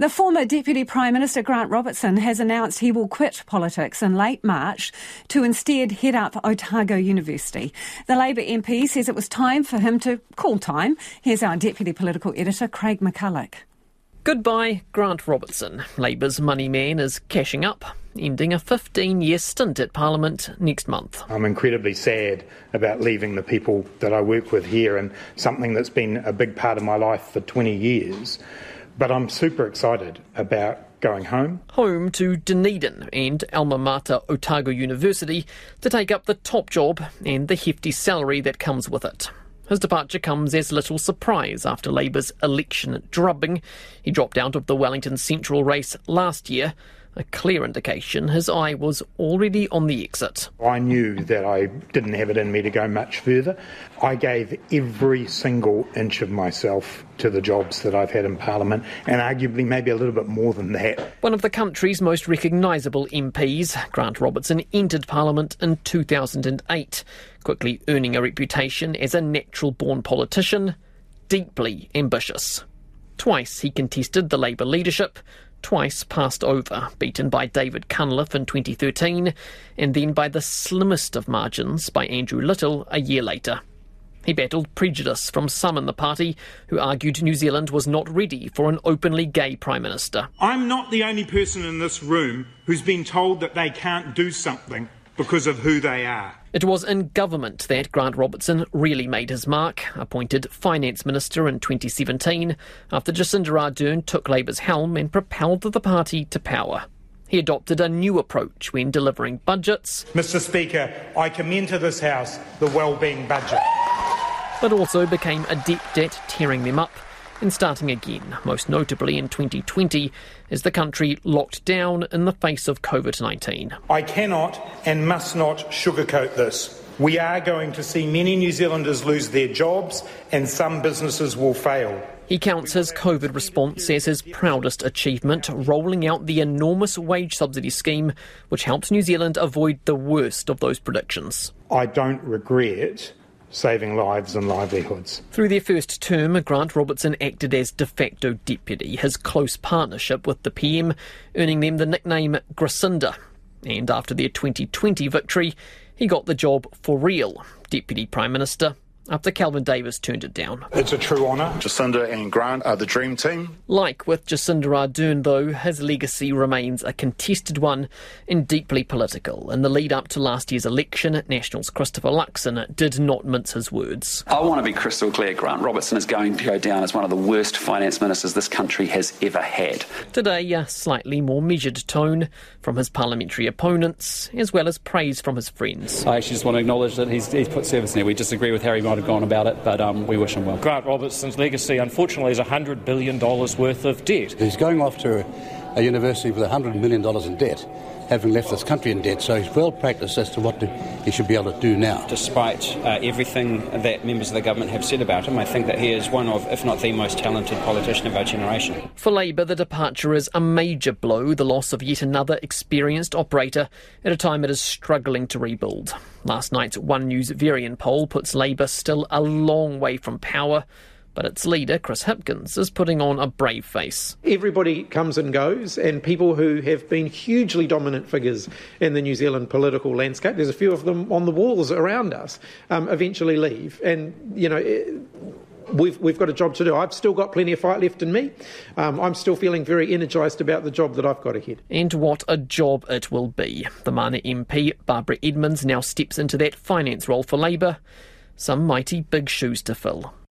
The former Deputy Prime Minister Grant Robertson has announced he will quit politics in late March to instead head up Otago University. The Labour MP says it was time for him to call time. Here's our Deputy Political Editor, Craig McCulloch. Goodbye, Grant Robertson. Labour's money man is cashing up, ending a 15 year stint at Parliament next month. I'm incredibly sad about leaving the people that I work with here and something that's been a big part of my life for 20 years. But I'm super excited about going home. Home to Dunedin and alma mater Otago University to take up the top job and the hefty salary that comes with it. His departure comes as little surprise after Labour's election drubbing. He dropped out of the Wellington Central race last year a clear indication his eye was already on the exit. I knew that I didn't have it in me to go much further. I gave every single inch of myself to the jobs that I've had in Parliament, and arguably maybe a little bit more than that. One of the country's most recognisable MPs, Grant Robertson, entered Parliament in 2008, quickly earning a reputation as a natural born politician, deeply ambitious. Twice he contested the Labour leadership, twice passed over, beaten by David Cunliffe in 2013 and then by the slimmest of margins by Andrew Little a year later. He battled prejudice from some in the party who argued New Zealand was not ready for an openly gay Prime Minister. I'm not the only person in this room who's been told that they can't do something because of who they are. It was in government that Grant Robertson really made his mark, appointed Finance Minister in 2017 after Jacinda Ardern took Labour's helm and propelled the party to power. He adopted a new approach when delivering budgets. Mr Speaker, I commend to this House the wellbeing budget. But also became adept at tearing them up and starting again, most notably in 2020 as the country locked down in the face of COVID 19. I cannot and must not sugarcoat this. We are going to see many New Zealanders lose their jobs and some businesses will fail. He counts his COVID response as his proudest achievement, rolling out the enormous wage subsidy scheme, which helps New Zealand avoid the worst of those predictions. I don't regret saving lives and livelihoods. Through their first term, Grant Robertson acted as de facto deputy, his close partnership with the PM earning them the nickname Gracinda. And after their 2020 victory, he got the job for real, Deputy Prime Minister after Kelvin Davis turned it down. It's a true honour. Jacinda and Grant are the dream team. Like with Jacinda Ardern, though, his legacy remains a contested one and deeply political. In the lead up to last year's election, National's Christopher Luxon did not mince his words. I want to be crystal clear Grant Robertson is going to go down as one of the worst finance ministers this country has ever had. Today, a slightly more measured tone from his parliamentary opponents, as well as praise from his friends. I actually just want to acknowledge that he's, he's put service in there. We disagree with Harry have gone about it, but um, we wish him well. Grant Robertson's legacy, unfortunately, is $100 billion worth of debt. He's going off to a university with $100 million in debt having left this country in debt, so he's well practiced as to what he should be able to do now. Despite uh, everything that members of the government have said about him, I think that he is one of, if not the most talented politician of our generation. For Labour, the departure is a major blow, the loss of yet another experienced operator at a time it is struggling to rebuild. Last night's One News Verian poll puts Labour still a long way from power but its leader, Chris Hipkins, is putting on a brave face. Everybody comes and goes, and people who have been hugely dominant figures in the New Zealand political landscape, there's a few of them on the walls around us, um, eventually leave. And, you know, we've, we've got a job to do. I've still got plenty of fight left in me. Um, I'm still feeling very energised about the job that I've got ahead. And what a job it will be. The Mana MP, Barbara Edmonds, now steps into that finance role for Labour. Some mighty big shoes to fill.